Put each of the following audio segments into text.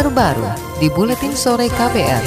terbaru di Buletin Sore KPR.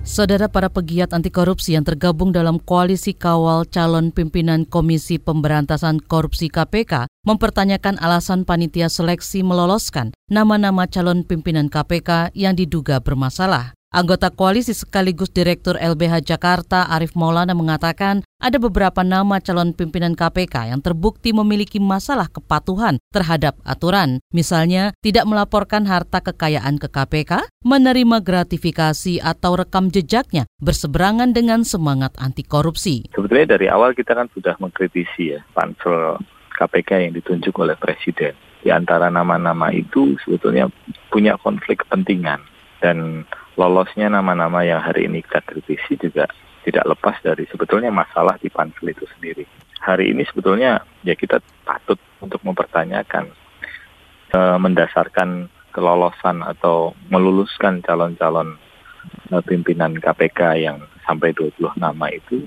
Saudara para pegiat anti korupsi yang tergabung dalam koalisi kawal calon pimpinan Komisi Pemberantasan Korupsi KPK mempertanyakan alasan panitia seleksi meloloskan nama-nama calon pimpinan KPK yang diduga bermasalah. Anggota koalisi sekaligus Direktur LBH Jakarta Arif Maulana mengatakan ada beberapa nama calon pimpinan KPK yang terbukti memiliki masalah kepatuhan terhadap aturan. Misalnya, tidak melaporkan harta kekayaan ke KPK, menerima gratifikasi atau rekam jejaknya berseberangan dengan semangat anti korupsi. Sebetulnya dari awal kita kan sudah mengkritisi ya pansel KPK yang ditunjuk oleh Presiden. Di antara nama-nama itu sebetulnya punya konflik kepentingan dan lolosnya nama-nama yang hari ini kita kritisi juga tidak lepas dari sebetulnya masalah di pansel itu sendiri. Hari ini sebetulnya ya kita patut untuk mempertanyakan e, mendasarkan kelolosan atau meluluskan calon-calon e, pimpinan KPK yang sampai 20 nama itu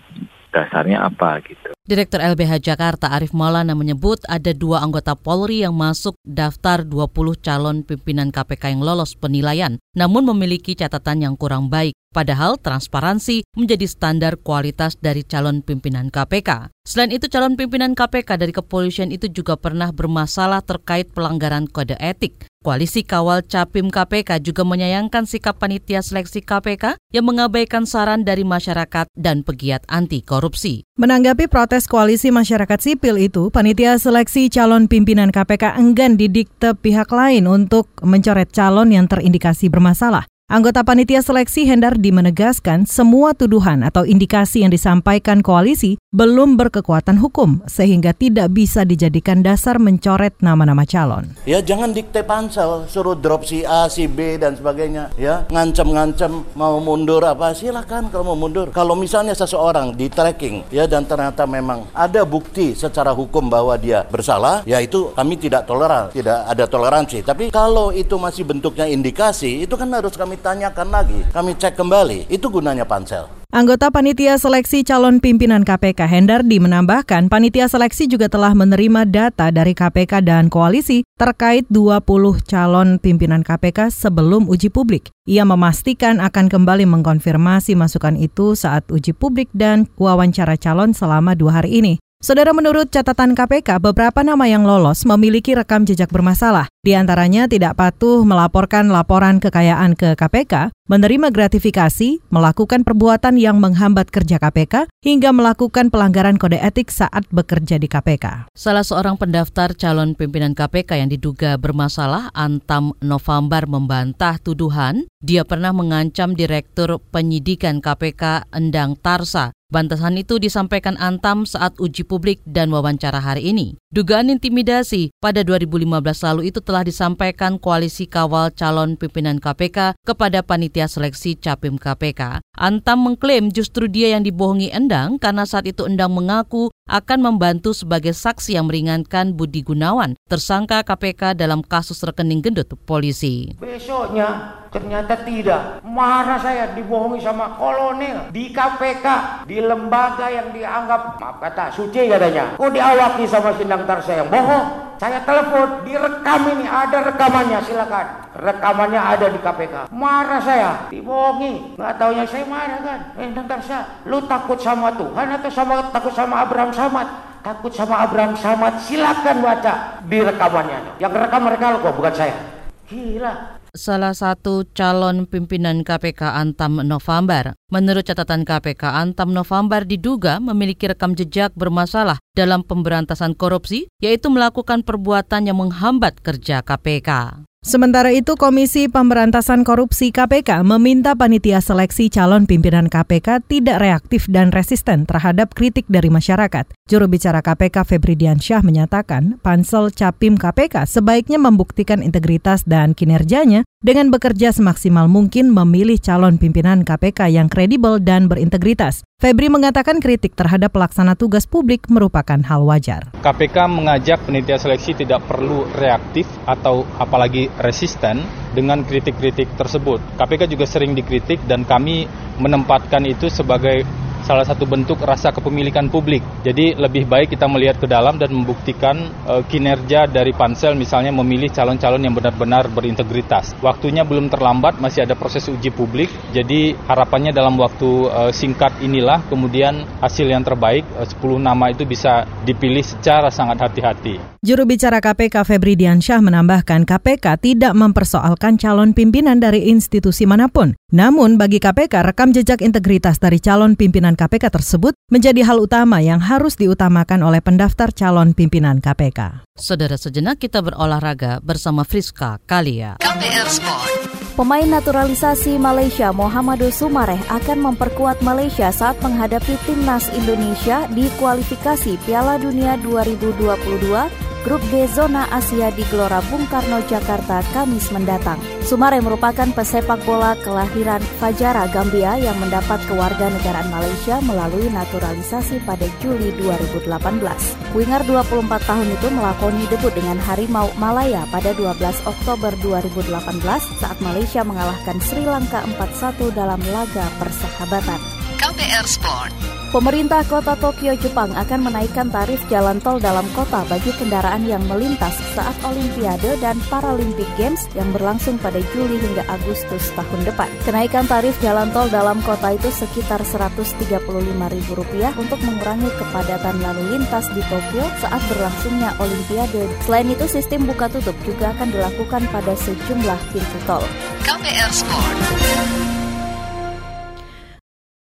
dasarnya apa gitu. Direktur LBH Jakarta Arif Maulana menyebut ada dua anggota Polri yang masuk daftar 20 calon pimpinan KPK yang lolos penilaian, namun memiliki catatan yang kurang baik. Padahal transparansi menjadi standar kualitas dari calon pimpinan KPK. Selain itu, calon pimpinan KPK dari kepolisian itu juga pernah bermasalah terkait pelanggaran kode etik. Koalisi Kawal Capim KPK juga menyayangkan sikap panitia seleksi KPK yang mengabaikan saran dari masyarakat dan pegiat anti korupsi. Menanggapi protes koalisi masyarakat sipil itu, panitia seleksi calon pimpinan KPK enggan didikte pihak lain untuk mencoret calon yang terindikasi bermasalah. Anggota panitia seleksi Hendardi menegaskan semua tuduhan atau indikasi yang disampaikan koalisi belum berkekuatan hukum sehingga tidak bisa dijadikan dasar mencoret nama-nama calon. Ya jangan dikte pansel, suruh drop si A, si B dan sebagainya. Ya ngancam-ngancam mau mundur apa silakan kalau mau mundur. Kalau misalnya seseorang di tracking ya dan ternyata memang ada bukti secara hukum bahwa dia bersalah, ya itu kami tidak toleran, tidak ada toleransi. Tapi kalau itu masih bentuknya indikasi, itu kan harus kami tanyakan lagi, kami cek kembali. Itu gunanya pansel. Anggota panitia seleksi calon pimpinan KPK Hendardi menambahkan panitia seleksi juga telah menerima data dari KPK dan koalisi terkait 20 calon pimpinan KPK sebelum uji publik. Ia memastikan akan kembali mengkonfirmasi masukan itu saat uji publik dan wawancara calon selama dua hari ini. Saudara menurut catatan KPK, beberapa nama yang lolos memiliki rekam jejak bermasalah. Di antaranya tidak patuh melaporkan laporan kekayaan ke KPK, menerima gratifikasi, melakukan perbuatan yang menghambat kerja KPK, hingga melakukan pelanggaran kode etik saat bekerja di KPK. Salah seorang pendaftar calon pimpinan KPK yang diduga bermasalah, Antam November membantah tuduhan dia pernah mengancam Direktur Penyidikan KPK Endang Tarsa Bantasan itu disampaikan Antam saat uji publik dan wawancara hari ini. Dugaan intimidasi pada 2015 lalu itu telah disampaikan Koalisi Kawal Calon Pimpinan KPK kepada panitia seleksi Capim KPK. Antam mengklaim justru dia yang dibohongi Endang karena saat itu Endang mengaku akan membantu sebagai saksi yang meringankan Budi Gunawan, tersangka KPK dalam kasus rekening gendut polisi. Besoknya ternyata tidak. Marah saya dibohongi sama kolonel di KPK, di lembaga yang dianggap, maaf kata, suci katanya. Kok diawaki sama Sindang Tarsa yang bohong? Saya telepon, direkam ini, ada rekamannya, silakan. Rekamannya ada di KPK. Marah saya, dibohongi. Nggak taunya saya marah kan. Eh, Sindang saya, lu takut sama Tuhan atau sama takut sama Abraham Samad? Takut sama Abraham Samad, silakan baca di rekamannya. Yang rekam mereka kok, bukan saya. Gila, salah satu calon pimpinan KPK Antam November. Menurut catatan KPK, Antam November diduga memiliki rekam jejak bermasalah dalam pemberantasan korupsi, yaitu melakukan perbuatan yang menghambat kerja KPK. Sementara itu, Komisi Pemberantasan Korupsi KPK meminta panitia seleksi calon pimpinan KPK tidak reaktif dan resisten terhadap kritik dari masyarakat. Juru bicara KPK Febri Diansyah menyatakan, pansel Capim KPK sebaiknya membuktikan integritas dan kinerjanya dengan bekerja semaksimal mungkin memilih calon pimpinan KPK yang kredibel dan berintegritas. Febri mengatakan kritik terhadap pelaksana tugas publik merupakan hal wajar. KPK mengajak penitia seleksi tidak perlu reaktif atau apalagi resisten dengan kritik-kritik tersebut. KPK juga sering dikritik dan kami menempatkan itu sebagai salah satu bentuk rasa kepemilikan publik. Jadi lebih baik kita melihat ke dalam dan membuktikan uh, kinerja dari pansel misalnya memilih calon-calon yang benar-benar berintegritas. Waktunya belum terlambat, masih ada proses uji publik. Jadi harapannya dalam waktu uh, singkat inilah kemudian hasil yang terbaik uh, 10 nama itu bisa dipilih secara sangat hati-hati. Juru bicara KPK Febri Diansyah menambahkan KPK tidak mempersoalkan calon pimpinan dari institusi mana pun. Namun bagi KPK rekam jejak integritas dari calon pimpinan KPK tersebut menjadi hal utama yang harus diutamakan oleh pendaftar calon pimpinan KPK. Saudara sejenak kita berolahraga bersama Friska Kalia. KPR Sport. Pemain naturalisasi Malaysia Muhammadul Sumareh akan memperkuat Malaysia saat menghadapi timnas Indonesia di kualifikasi Piala Dunia 2022 Grup G Zona Asia di Gelora Bung Karno, Jakarta, Kamis mendatang. Sumare merupakan pesepak bola kelahiran Fajara, Gambia yang mendapat kewarganegaraan Malaysia melalui naturalisasi pada Juli 2018. Winger 24 tahun itu melakoni debut dengan Harimau Malaya pada 12 Oktober 2018 saat Malaysia mengalahkan Sri Lanka 4-1 dalam laga persahabatan. KPR Sport. Pemerintah kota Tokyo, Jepang akan menaikkan tarif jalan tol dalam kota bagi kendaraan yang melintas saat Olimpiade dan Paralympic Games yang berlangsung pada Juli hingga Agustus tahun depan. Kenaikan tarif jalan tol dalam kota itu sekitar Rp135.000 untuk mengurangi kepadatan lalu lintas di Tokyo saat berlangsungnya Olimpiade. Selain itu, sistem buka tutup juga akan dilakukan pada sejumlah pintu tol. KPR Sport.